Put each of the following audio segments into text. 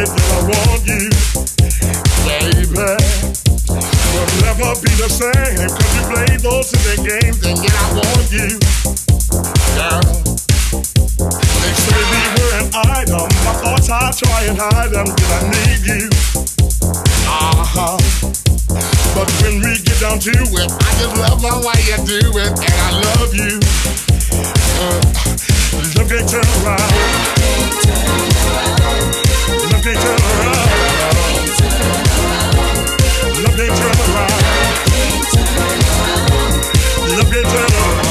it I want you, baby. Will never be the you play those yet I want you. They say we were an item, I try and I need you? Uh-huh. But when we get down to it, I just love way you do it, and I love you. Uh, Turn around. At turn around. At turn around. At turn around.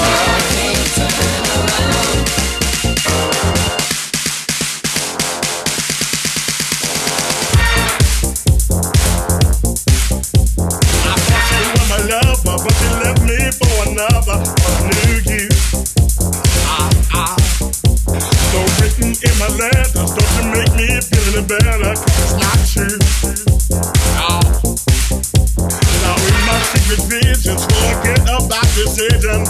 I thought you my lover, but you left me for another. Better? 'cause not true. Ah. Now forget about decisions,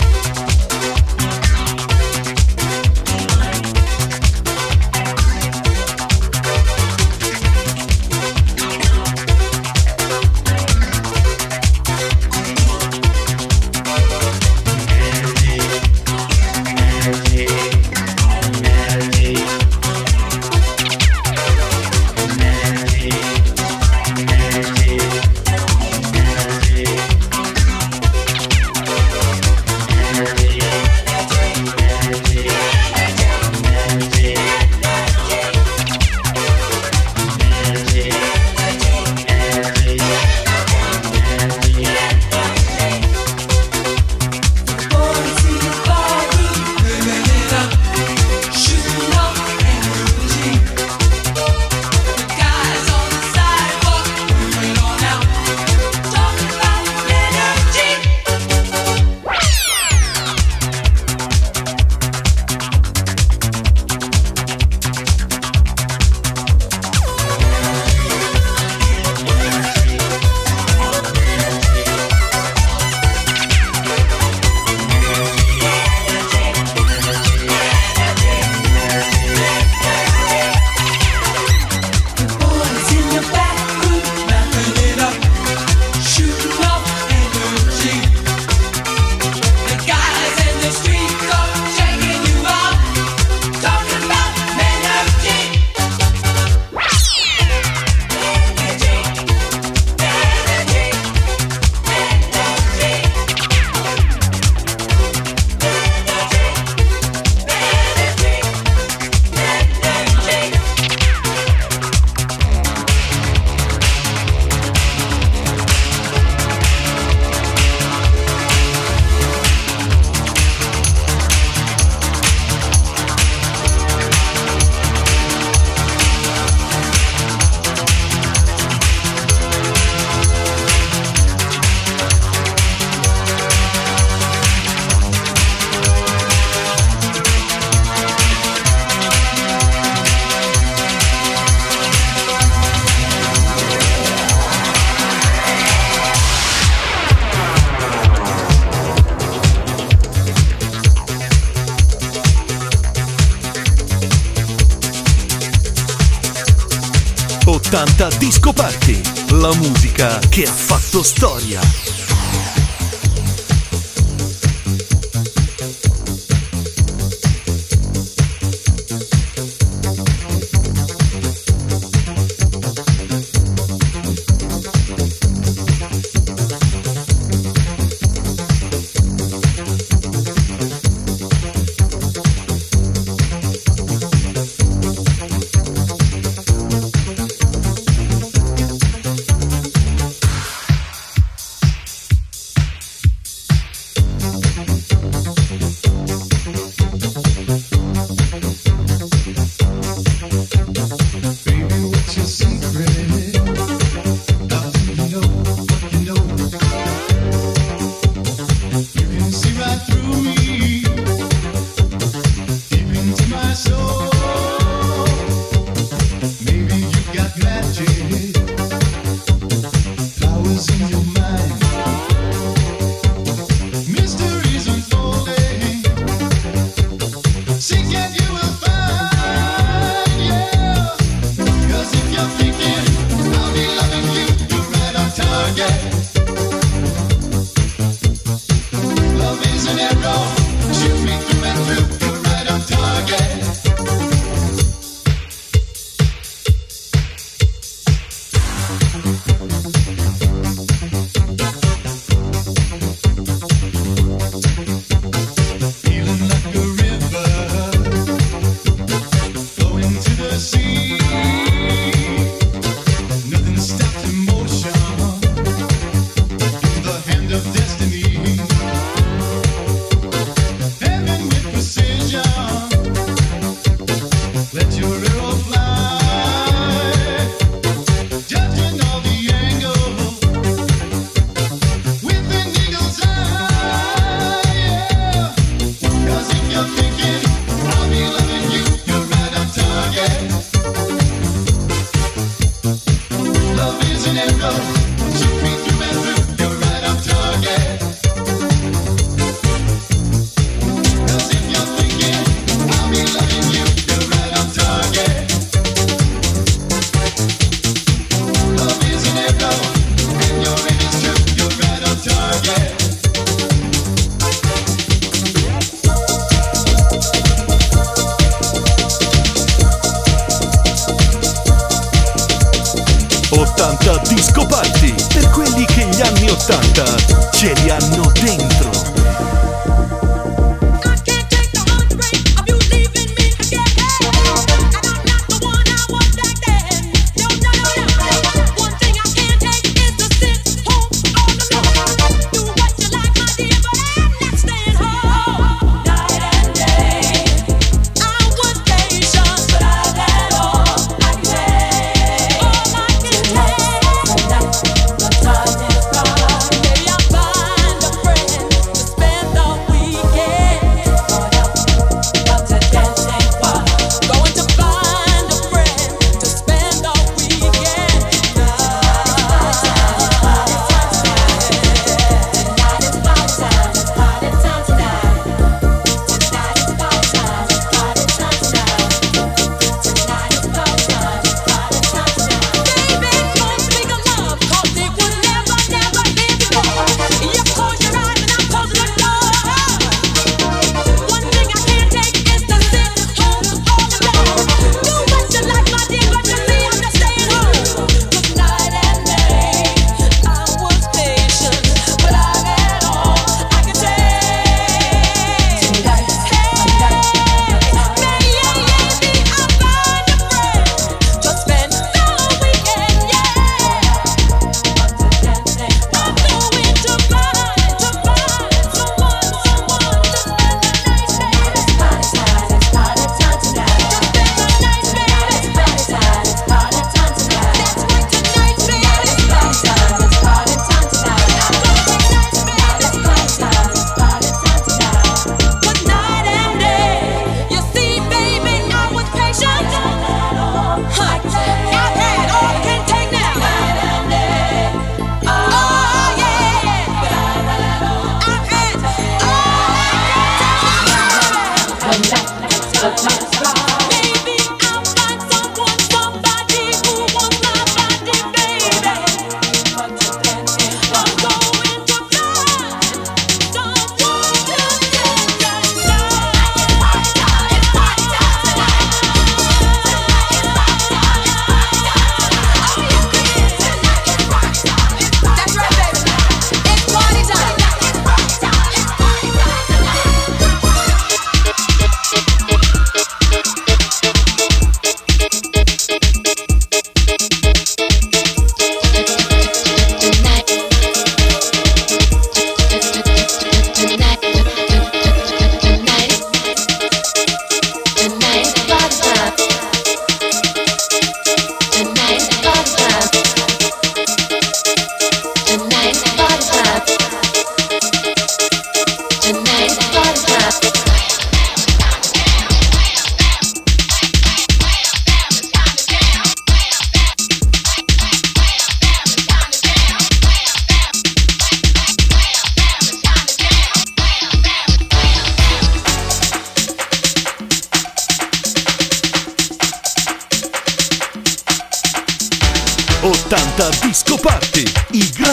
Christmas.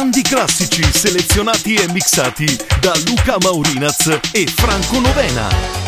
Grandi classici selezionati e mixati da Luca Maurinaz e Franco Novena.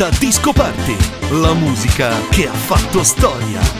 80 Disco Party, la musica che ha fatto storia.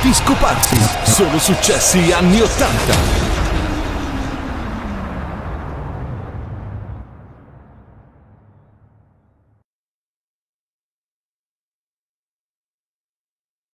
di scoparsi. Sono successi anni Ottanta.